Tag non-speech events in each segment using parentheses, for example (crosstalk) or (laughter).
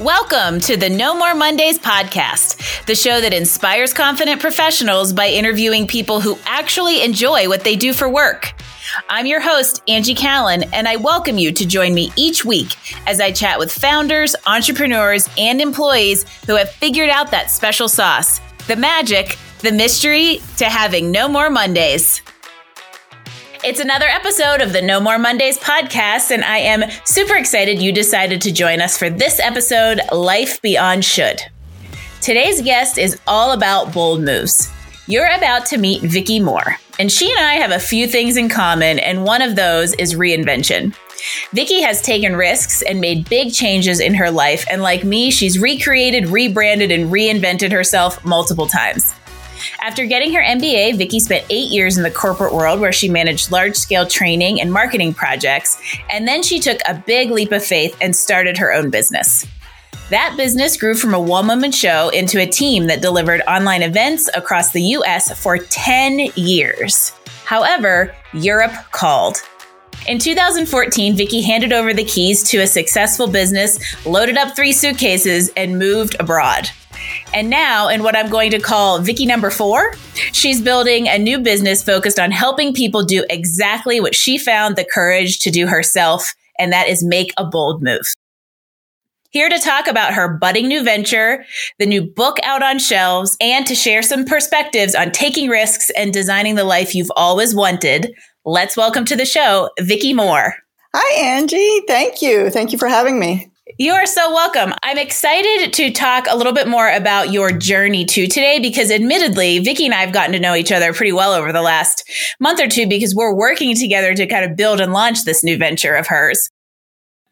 Welcome to the No More Mondays podcast, the show that inspires confident professionals by interviewing people who actually enjoy what they do for work. I'm your host, Angie Callen, and I welcome you to join me each week as I chat with founders, entrepreneurs, and employees who have figured out that special sauce, the magic, the mystery to having no more Mondays. It's another episode of the No More Mondays podcast, and I am super excited you decided to join us for this episode, Life Beyond Should. Today's guest is all about bold moves. You're about to meet Vicki Moore, and she and I have a few things in common, and one of those is reinvention. Vicki has taken risks and made big changes in her life, and like me, she's recreated, rebranded, and reinvented herself multiple times. After getting her MBA, Vicki spent eight years in the corporate world where she managed large scale training and marketing projects. And then she took a big leap of faith and started her own business. That business grew from a one woman show into a team that delivered online events across the US for 10 years. However, Europe called. In 2014, Vicki handed over the keys to a successful business, loaded up three suitcases, and moved abroad. And now, in what I'm going to call Vicki number four, she's building a new business focused on helping people do exactly what she found the courage to do herself, and that is make a bold move. Here to talk about her budding new venture, the new book out on shelves, and to share some perspectives on taking risks and designing the life you've always wanted, let's welcome to the show, Vicki Moore. Hi, Angie. Thank you. Thank you for having me. You are so welcome. I'm excited to talk a little bit more about your journey to today because admittedly, Vicki and I have gotten to know each other pretty well over the last month or two because we're working together to kind of build and launch this new venture of hers.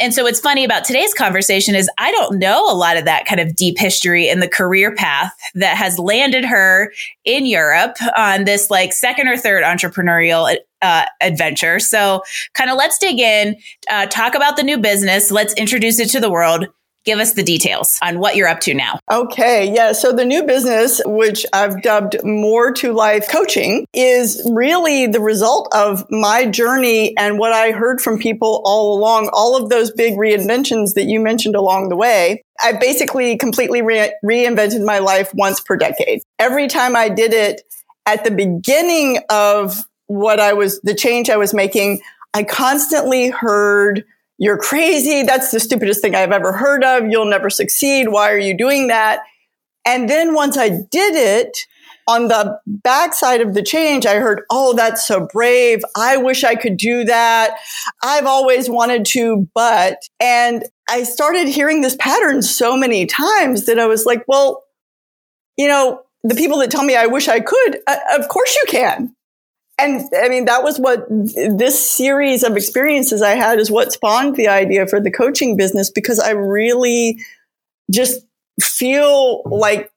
And so what's funny about today's conversation is I don't know a lot of that kind of deep history in the career path that has landed her in Europe on this like second or third entrepreneurial uh, adventure. So kind of let's dig in, uh, talk about the new business. Let's introduce it to the world give us the details on what you're up to now. Okay, yeah. So the new business, which I've dubbed More to Life Coaching, is really the result of my journey and what I heard from people all along, all of those big reinventions that you mentioned along the way. I basically completely re- reinvented my life once per decade. Every time I did it at the beginning of what I was, the change I was making, I constantly heard you're crazy. That's the stupidest thing I've ever heard of. You'll never succeed. Why are you doing that? And then once I did it, on the backside of the change, I heard, Oh, that's so brave. I wish I could do that. I've always wanted to, but, and I started hearing this pattern so many times that I was like, well, you know, the people that tell me I wish I could, uh, of course you can and I mean, that was what this series of experiences I had is what spawned the idea for the coaching business because I really just feel like,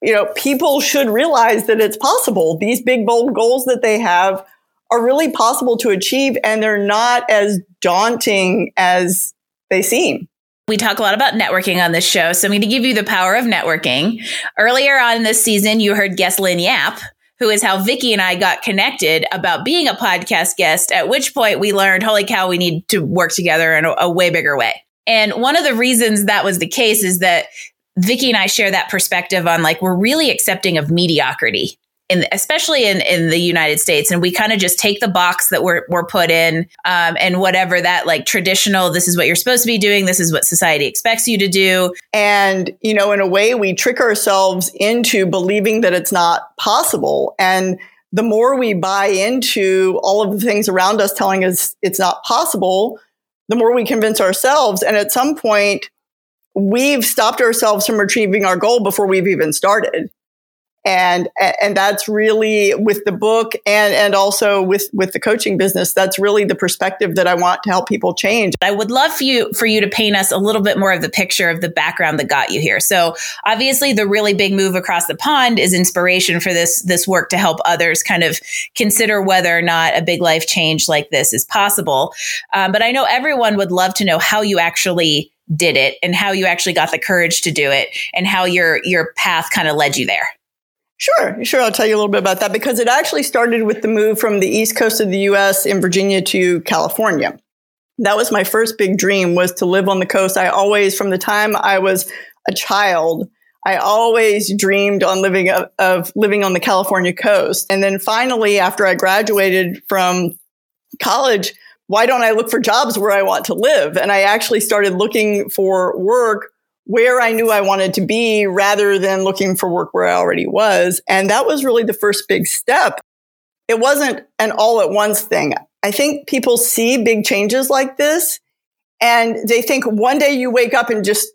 you know, people should realize that it's possible. These big, bold goals that they have are really possible to achieve and they're not as daunting as they seem. We talk a lot about networking on this show. So I'm going to give you the power of networking. Earlier on this season, you heard guest Lynn Yap, who is how Vicki and I got connected about being a podcast guest, at which point we learned, holy cow, we need to work together in a, a way bigger way. And one of the reasons that was the case is that Vicki and I share that perspective on like, we're really accepting of mediocrity in especially in in the United States, and we kind of just take the box that we're we're put in, um, and whatever that like traditional. This is what you're supposed to be doing. This is what society expects you to do. And you know, in a way, we trick ourselves into believing that it's not possible. And the more we buy into all of the things around us telling us it's not possible, the more we convince ourselves. And at some point, we've stopped ourselves from achieving our goal before we've even started and and that's really with the book and and also with with the coaching business that's really the perspective that I want to help people change. I would love for you for you to paint us a little bit more of the picture of the background that got you here. So obviously the really big move across the pond is inspiration for this this work to help others kind of consider whether or not a big life change like this is possible. Um, but I know everyone would love to know how you actually did it and how you actually got the courage to do it and how your your path kind of led you there. Sure, sure. I'll tell you a little bit about that because it actually started with the move from the east coast of the US in Virginia to California. That was my first big dream was to live on the coast. I always, from the time I was a child, I always dreamed on living of, of living on the California coast. And then finally, after I graduated from college, why don't I look for jobs where I want to live? And I actually started looking for work where I knew I wanted to be rather than looking for work where I already was. And that was really the first big step. It wasn't an all at once thing. I think people see big changes like this and they think one day you wake up and just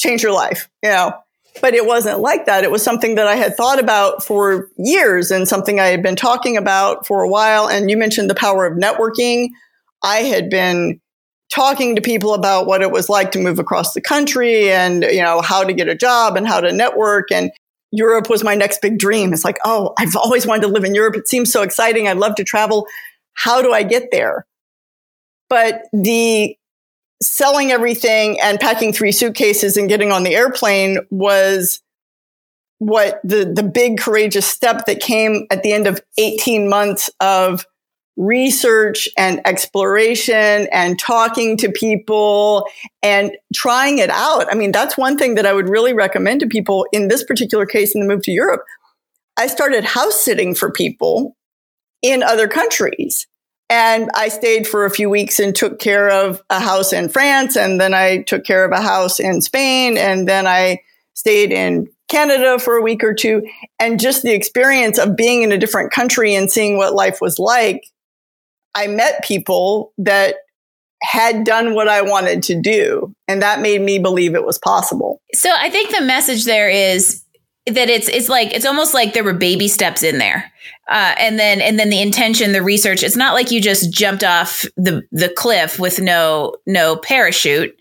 change your life, you know. But it wasn't like that. It was something that I had thought about for years and something I had been talking about for a while. And you mentioned the power of networking. I had been talking to people about what it was like to move across the country and, you know, how to get a job and how to network. And Europe was my next big dream. It's like, oh, I've always wanted to live in Europe. It seems so exciting. I'd love to travel. How do I get there? But the selling everything and packing three suitcases and getting on the airplane was what the, the big courageous step that came at the end of 18 months of research and exploration and talking to people and trying it out. I mean, that's one thing that I would really recommend to people in this particular case in the move to Europe. I started house sitting for people in other countries. And I stayed for a few weeks and took care of a house in France. And then I took care of a house in Spain. And then I stayed in Canada for a week or two. And just the experience of being in a different country and seeing what life was like I met people that had done what I wanted to do. And that made me believe it was possible. So I think the message there is that it's it's like it's almost like there were baby steps in there uh, and then and then the intention the research it's not like you just jumped off the the cliff with no no parachute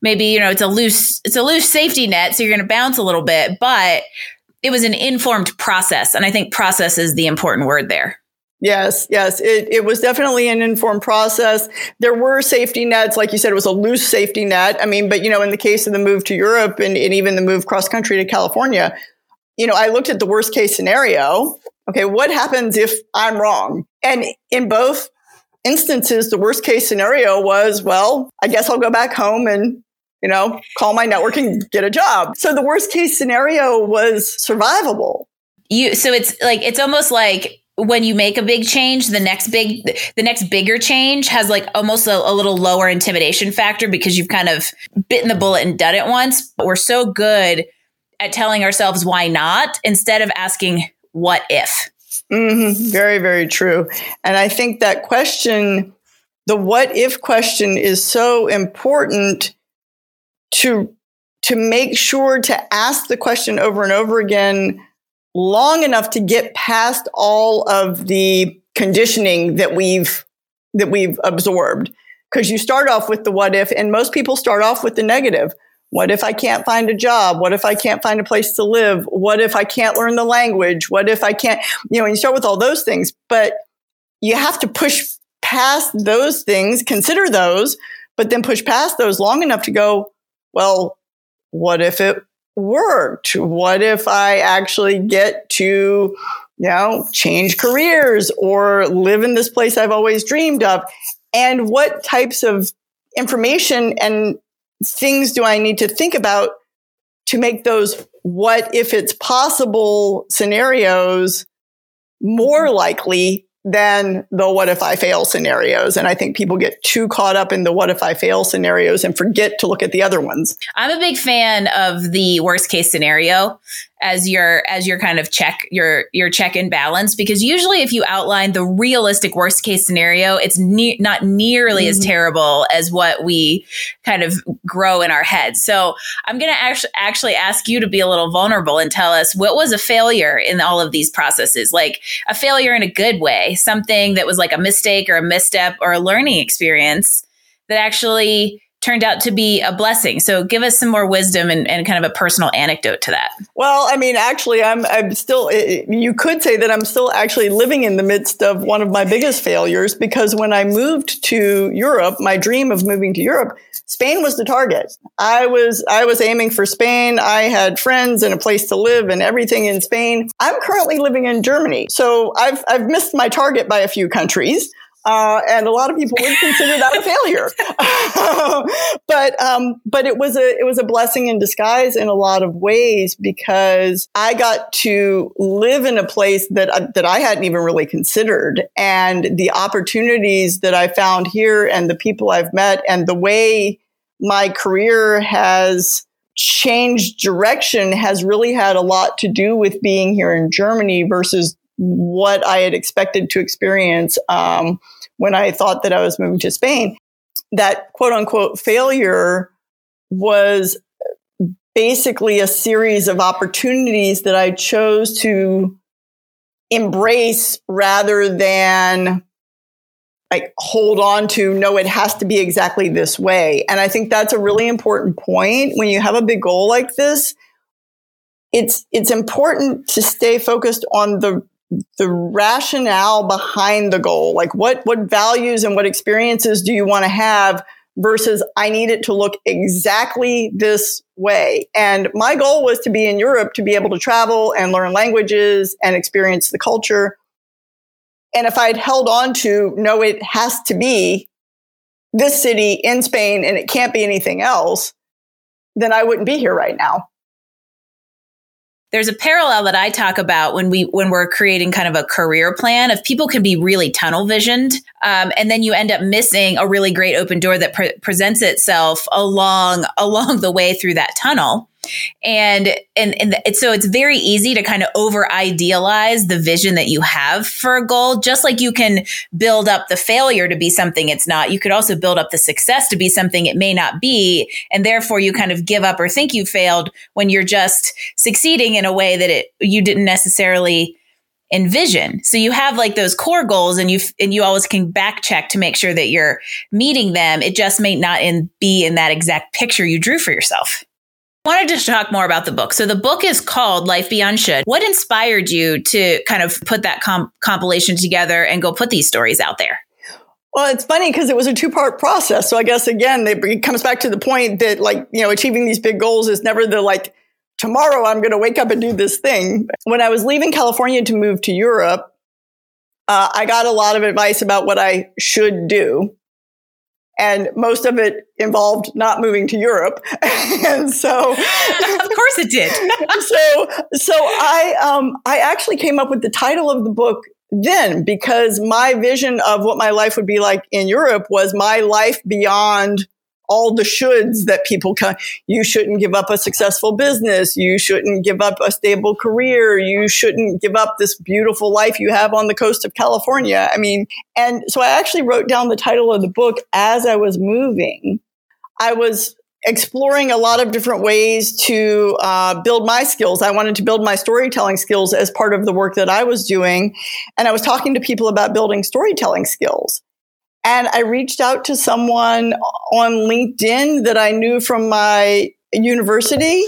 maybe you know it's a loose it's a loose safety net so you're going to bounce a little bit but it was an informed process and i think process is the important word there Yes, yes. It, it was definitely an informed process. There were safety nets. Like you said, it was a loose safety net. I mean, but, you know, in the case of the move to Europe and, and even the move cross country to California, you know, I looked at the worst case scenario. Okay, what happens if I'm wrong? And in both instances, the worst case scenario was, well, I guess I'll go back home and you know, call my network and get a job. So the worst case scenario was survivable. You so it's like it's almost like when you make a big change the next big the next bigger change has like almost a, a, little lower intimidation factor because you've kind of bitten the bullet and done it once. But we're so good at telling ourselves why not instead of asking what if. Mm-hmm. very very true. And i think that question the what if question is so important to to make sure to ask the question over and over again long enough to get past all of the conditioning that we've that we've absorbed. Because you start off with the what if and most people start off with the negative. What if i can't find a job? What if i can't find a place to live? What if i can't learn the language? What if i can't you know and you start with all those things but you have to push past those things consider those but then push past those long enough to go well what if it worked? What if I actually get to, you know, change careers or live in this place I've always dreamed of? And what types of information and things do I need to think about to make those what if it's possible scenarios more likely than the what if I fail scenarios. And I think people get too caught up in the what if I fail scenarios and forget to look at the other ones. I'm a big fan of the worst case scenario as your as your kind of check your your check and balance because usually if you outline the realistic worst case scenario it's ne- not nearly mm-hmm. as terrible as what we kind of grow in our heads so i'm going to actually actually ask you to be a little vulnerable and tell us what was a failure in all of these processes like a failure in a good way something that was like a mistake or a misstep or a learning experience that actually turned out to be a blessing. So give us some more wisdom and, and, kind of a personal anecdote to that. Well, I mean, actually, I'm, I'm still, eh, eh, you could say that I'm still actually living in the midst of one of my biggest failures because when I moved to Europe, my dream of moving to Europe, Spain was the target. I was, I was aiming for Spain. I had friends and a place to live and everything in Spain. I'm currently living in Germany. So I've, I've missed my target by a few countries uh, and a lot of people would consider that a (laughs) failure. (laughs) but um, but it was a it was a blessing in disguise in a lot of ways because I got to live in a place that uh, that I hadn't even really considered, and the opportunities that I found here, and the people I've met, and the way my career has changed direction has really had a lot to do with being here in Germany versus what I had expected to experience um, when I thought that I was moving to Spain. That quote unquote failure was basically a series of opportunities that I chose to embrace rather than like hold on to no it has to be exactly this way and i think that's a really important point when you have a big goal like this it's it's important to stay focused on the the rationale behind the goal? Like what what values and what experiences do you want to have versus i need it to look exactly this way? And my goal was to be in europe to be able to travel and learn languages and experience the culture. And if I'd held on to, no, it has to be this city in Spain and it can't be anything else, then I wouldn't be here right now. There's a parallel that I talk about when we when we're creating kind of a career plan. If people can be really tunnel visioned, um, and then you end up missing a really great open door that pre- presents itself along along the way through that tunnel, and and and the, so it's very easy to kind of over idealize the vision that you have for a goal just like you can build up the failure to be something it's not you could also build up the success to be something it may not be and therefore you kind of give up or think you failed when you're just succeeding in a way that it you didn't necessarily envision. So you have like those core goals and you and you always can back check to make sure that you're meeting them. It just may not in, be in that exact picture you drew for yourself wanted to talk more about the book. So the book is called Life Beyond Should. What inspired you to kind of put that comp- compilation together and go put these stories out there? Well, it's funny because it was a two part process. So I guess again, it comes back to the point that like, you know, achieving these big goals is never the like, tomorrow I'm going to wake up and do this thing. When I was leaving California to move to Europe, uh, I got a lot of advice about what I should do and most of it involved not moving to Europe. (laughs) and so, (laughs) of course, it did. (laughs) so, so I, um, I actually came up with the title of the book then because my vision of what my life would be like in Europe was my life beyond all the shoulds that people come. You shouldn't give up a successful business. You shouldn't give up a stable career. You shouldn't give up this beautiful life you have on the coast of California. I mean, and so I actually wrote down the title of the book as I was moving. I was exploring a lot of different ways to uh, build my skills. I wanted to build my storytelling skills as part of the work that I was doing. And I was talking to people about building storytelling skills. And I reached out to someone on LinkedIn that I knew from my university.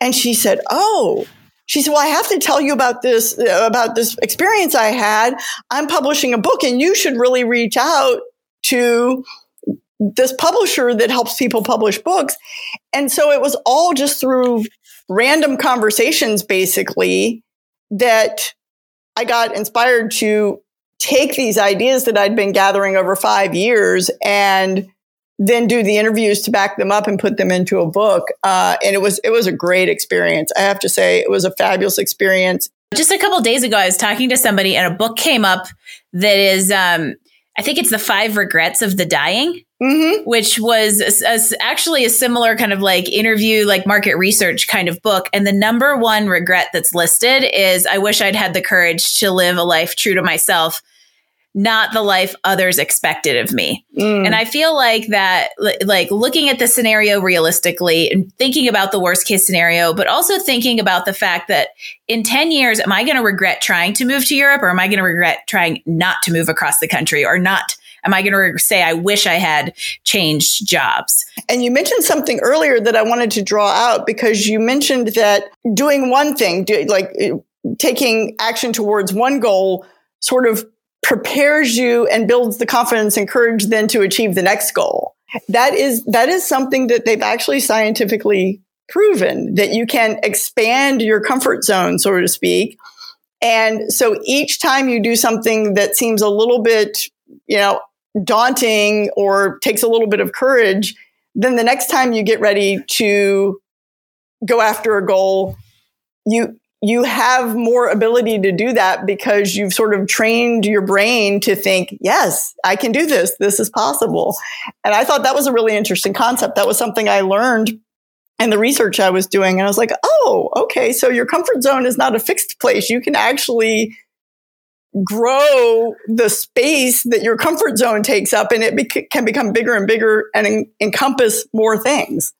And she said, Oh, she said, well, I have to tell you about this, uh, about this experience I had. I'm publishing a book and you should really reach out to this publisher that helps people publish books. And so it was all just through random conversations, basically, that I got inspired to take these ideas that I'd been gathering over five years and then do the interviews to back them up and put them into a book. Uh, and it was it was a great experience. I have to say, it was a fabulous experience. Just a couple days ago, I was talking to somebody, and a book came up that is, um, I think it's the Five Regrets of the Dying. Mm-hmm. Which was a, a, actually a similar kind of like interview, like market research kind of book. And the number one regret that's listed is I wish I'd had the courage to live a life true to myself not the life others expected of me. Mm. And I feel like that, like looking at the scenario realistically and thinking about the worst case scenario, but also thinking about the fact that in 10 years, am I going to regret trying to move to Europe or am I going to regret trying not to move across the country or not? Am I going to say, I wish I had changed jobs? And you mentioned something earlier that I wanted to draw out because you mentioned that doing one thing, do, like taking action towards one goal, sort of prepares you and builds the confidence and courage then to achieve the next goal. That is, that is something that they've actually scientifically proven that you can expand your comfort zone, so to speak. And so each time you do something that seems a little bit, you know, daunting or takes a little bit of courage, then the next time you get ready to go after a goal, you you have more ability to do that because you've sort of trained your brain to think, yes, I can do this. This is possible. And I thought that was a really interesting concept. That was something I learned in the research I was doing. And I was like, oh, okay. So your comfort zone is not a fixed place. You can actually grow the space that your comfort zone takes up and it can become bigger and bigger and en- encompass more things.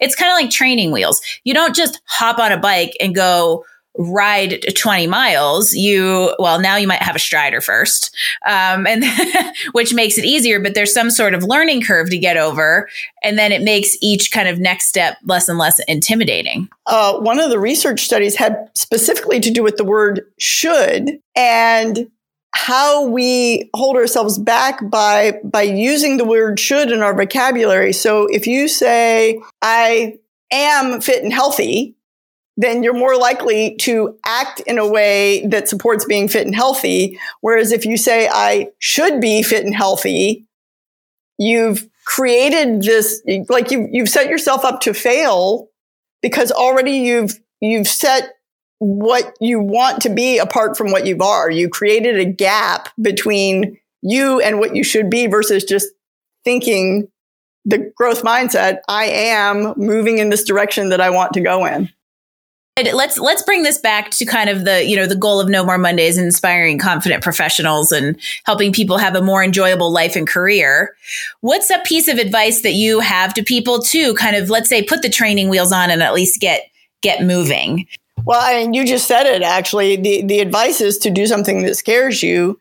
It's kind of like training wheels. You don't just hop on a bike and go ride 20 miles you well now you might have a strider first um, and (laughs) which makes it easier but there's some sort of learning curve to get over and then it makes each kind of next step less and less intimidating. Uh, one of the research studies had specifically to do with the word should and how we hold ourselves back by by using the word should in our vocabulary. So if you say i am fit and healthy then you're more likely to act in a way that supports being fit and healthy. Whereas if you say, I should be fit and healthy, you've created this, like you've, you've set yourself up to fail because already you've, you've set what you want to be apart from what you are. You created a gap between you and what you should be versus just thinking the growth mindset, I am moving in this direction that I want to go in. Let's let's bring this back to kind of the you know the goal of No More Mondays, inspiring confident professionals and helping people have a more enjoyable life and career. What's a piece of advice that you have to people to kind of let's say put the training wheels on and at least get get moving? Well, I mean, you just said it. Actually, the the advice is to do something that scares you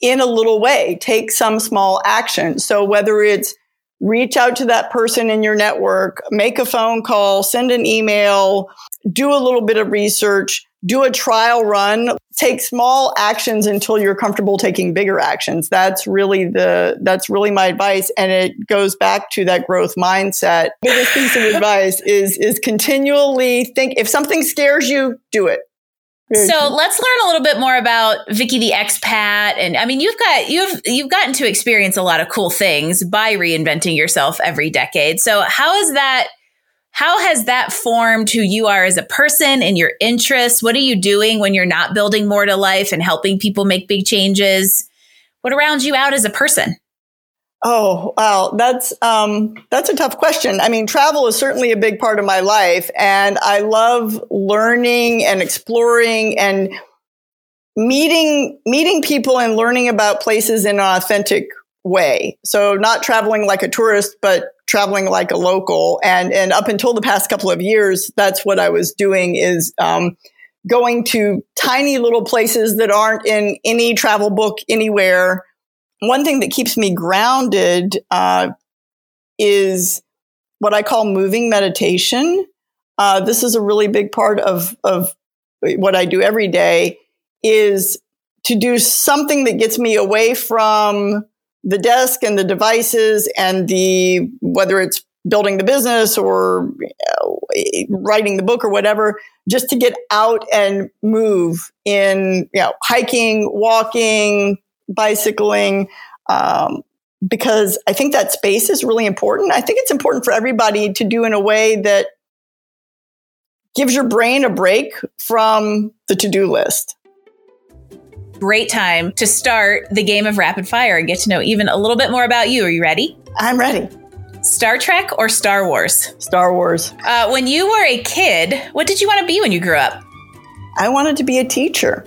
in a little way. Take some small action. So whether it's reach out to that person in your network, make a phone call, send an email, do a little bit of research, do a trial run, take small actions until you're comfortable taking bigger actions. That's really the that's really my advice and it goes back to that growth mindset. Biggest piece of (laughs) advice is is continually think if something scares you, do it. So let's learn a little bit more about Vicki the expat, and I mean, you've got you've you've gotten to experience a lot of cool things by reinventing yourself every decade. So how is that? How has that formed who you are as a person and your interests? What are you doing when you're not building more to life and helping people make big changes? What rounds you out as a person? Oh, wow. That's, um, that's a tough question. I mean, travel is certainly a big part of my life and I love learning and exploring and meeting, meeting people and learning about places in an authentic way. So not traveling like a tourist, but traveling like a local. And, and up until the past couple of years, that's what I was doing is, um, going to tiny little places that aren't in any travel book anywhere one thing that keeps me grounded uh, is what I call moving meditation. Uh, this is a really big part of of what I do every day. Is to do something that gets me away from the desk and the devices and the whether it's building the business or writing the book or whatever just to get out and move in you know hiking walking bicycling, um, because I think that space is really important. I think it's important for everybody to do in a way that gives your brain a break from the to do list. Great time to start the game of rapid fire and get to know even a little bit more about you. Are you ready? I'm ready. Star Trek or Star Wars? Star Wars. Uh, when you were a kid, what did you want to be when you grew up? I wanted to be a teacher.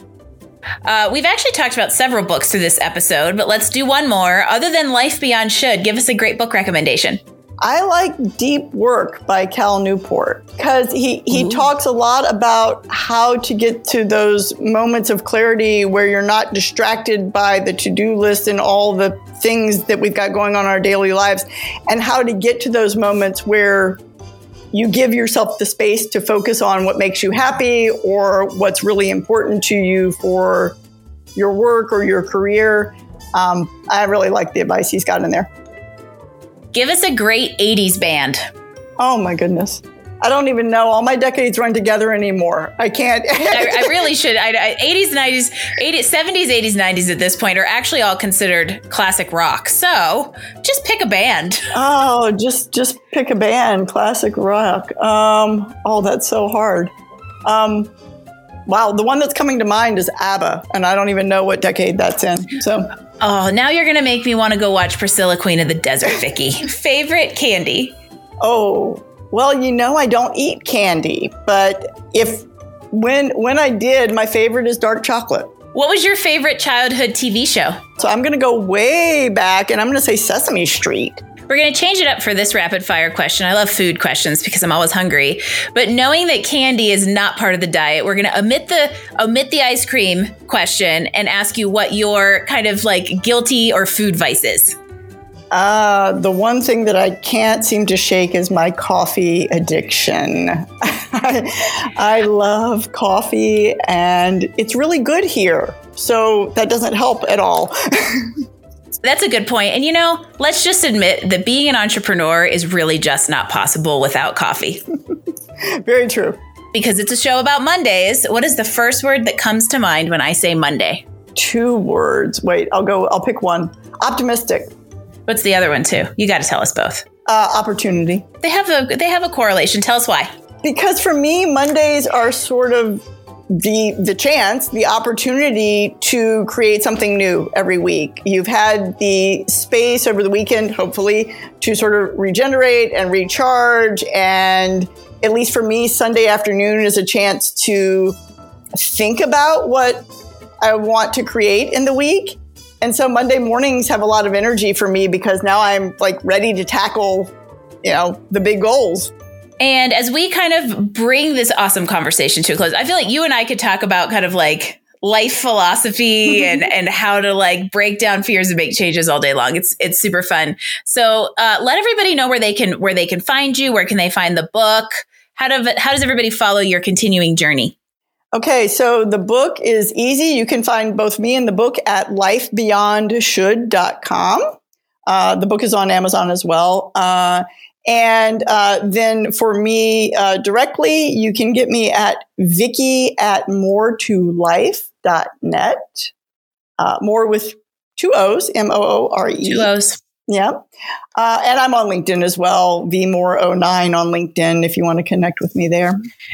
Uh, we've actually talked about several books through this episode, but let's do one more. Other than Life Beyond Should, give us a great book recommendation. I like Deep Work by Cal Newport because he, he Ooh. talks a lot about how to get to those moments of clarity where you're not distracted by the to do list and all the things that we've got going on in our daily lives, and how to get to those moments where you give yourself the space to focus on what makes you happy or what's really important to you for your work or your career. Um, I really like the advice he's got in there. Give us a great 80s band. Oh my goodness. I don't even know. All my decades run together anymore. I can't. I, I, (laughs) really should. I, I, 80s, 90s, 80s, 70s, 80s, 90s at this point are actually all considered classic rock. So just pick a band. (laughs) Oh, just just pick a band. Classic rock. Um, oh, that's so hard. Um, wow, the one that's coming to mind is ABBA, and I don't even know what decade that's in. So. Oh, now you're gonna make me want to go watch Priscilla, Queen of the Desert, Vicki. (laughs) Favorite candy? Oh, well, you know I don't eat candy, but if when when I did, my favorite is dark chocolate. What was your favorite childhood TV show? So I'm going to go way back and I'm going to say Sesame Street. We're going to change it up for this rapid fire question. I love food questions because I'm always hungry. But knowing that candy is not part of the diet, we're going to omit the omit the ice cream question and ask you what your kind of like guilty or food vice is. Uh, the one thing that I can't seem to shake is my coffee addiction. I, (laughs) I love coffee and it's really good here. So that doesn't help at all. (laughs) That's a good point. And you know, let's just admit that being an entrepreneur is really just not possible without coffee. (laughs) Very true. Because it's a show about Mondays. What is the first word that comes to mind when I say Monday? Two words. Wait, I'll go, I'll pick one. Optimistic. What's the other one too? You got to tell us both. Uh, opportunity. They have a they have a correlation. Tell us why. Because for me, Mondays are sort of the the chance, the opportunity to create something new every week. You've had the space over the weekend, hopefully, to sort of regenerate and recharge. And at least for me, Sunday afternoon is a chance to think about what I want to create in the week. And so Monday mornings have a lot of energy for me because now I'm like ready to tackle, you know, the big goals. And as we kind of bring this awesome conversation to a close, I feel like you and I could talk about kind of like life philosophy (laughs) and and how to like break down fears and make changes all day long. It's it's super fun. So uh, let everybody know where they can where they can find you. Where can they find the book? How do how does everybody follow your continuing journey? Okay, so the book is easy. You can find both me and the book at lifebeyondshould.com. Uh, the book is on Amazon as well. Uh, and uh, then for me uh, directly, you can get me at Vicki at more to life.net. Uh, more with two O's, M O O R E. Two O's. Yeah. Uh, and I'm on LinkedIn as well, vmore09 on LinkedIn if you want to connect with me there.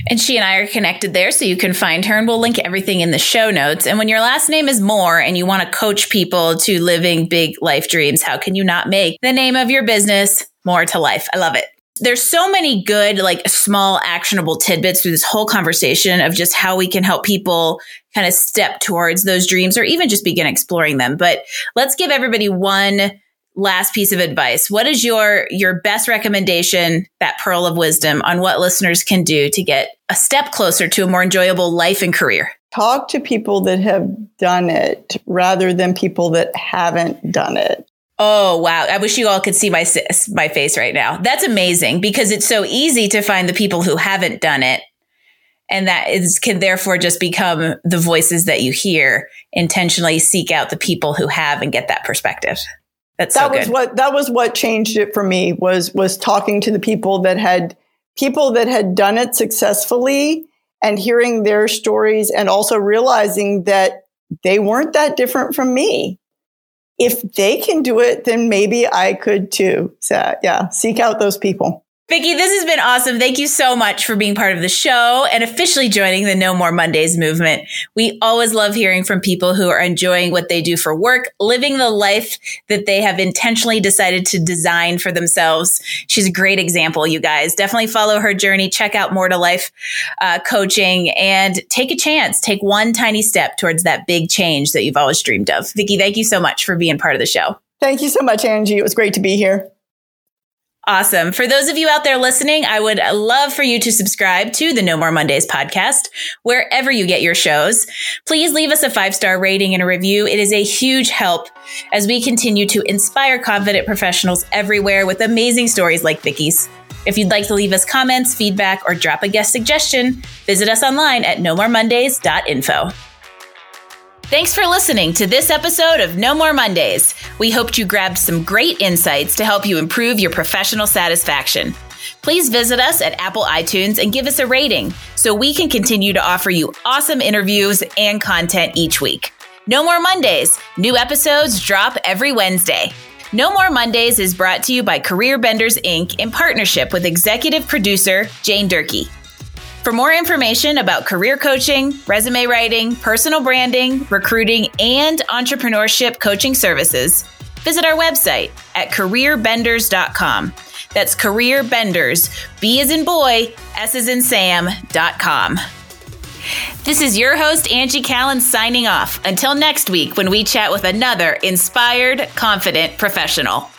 And she and I are connected there, so you can find her and we'll link everything in the show notes. And when your last name is Moore and you want to coach people to living big life dreams, how can you not make the name of your business more to life? I love it. There's so many good, like small, actionable tidbits through this whole conversation of just how we can help people kind of step towards those dreams or even just begin exploring them. But let's give everybody one last piece of advice what is your your best recommendation that pearl of wisdom on what listeners can do to get a step closer to a more enjoyable life and career talk to people that have done it rather than people that haven't done it Oh wow! I wish you all could see my my face right now. That's amazing because it's so easy to find the people who haven't done it, and that is can therefore just become the voices that you hear. Intentionally seek out the people who have and get that perspective. That's that so was what that was what changed it for me was was talking to the people that had people that had done it successfully and hearing their stories and also realizing that they weren't that different from me. If they can do it, then maybe I could too. So yeah, seek out those people. Vicki, this has been awesome. Thank you so much for being part of the show and officially joining the No More Mondays movement. We always love hearing from people who are enjoying what they do for work, living the life that they have intentionally decided to design for themselves. She's a great example, you guys. Definitely follow her journey. Check out More to Life uh, coaching and take a chance. Take one tiny step towards that big change that you've always dreamed of. Vicki, thank you so much for being part of the show. Thank you so much, Angie. It was great to be here. Awesome. For those of you out there listening, I would love for you to subscribe to the No More Mondays podcast, wherever you get your shows. Please leave us a five star rating and a review. It is a huge help as we continue to inspire confident professionals everywhere with amazing stories like Vicki's. If you'd like to leave us comments, feedback, or drop a guest suggestion, visit us online at nomoremondays.info. Thanks for listening to this episode of No More Mondays. We hoped you grabbed some great insights to help you improve your professional satisfaction. Please visit us at Apple iTunes and give us a rating so we can continue to offer you awesome interviews and content each week. No More Mondays. New episodes drop every Wednesday. No More Mondays is brought to you by Career Benders Inc. in partnership with executive producer Jane Durkee. For more information about career coaching, resume writing, personal branding, recruiting, and entrepreneurship coaching services, visit our website at careerbenders.com. That's careerbenders, B as in boy, S as in Sam.com. This is your host, Angie Callen, signing off. Until next week when we chat with another inspired, confident professional.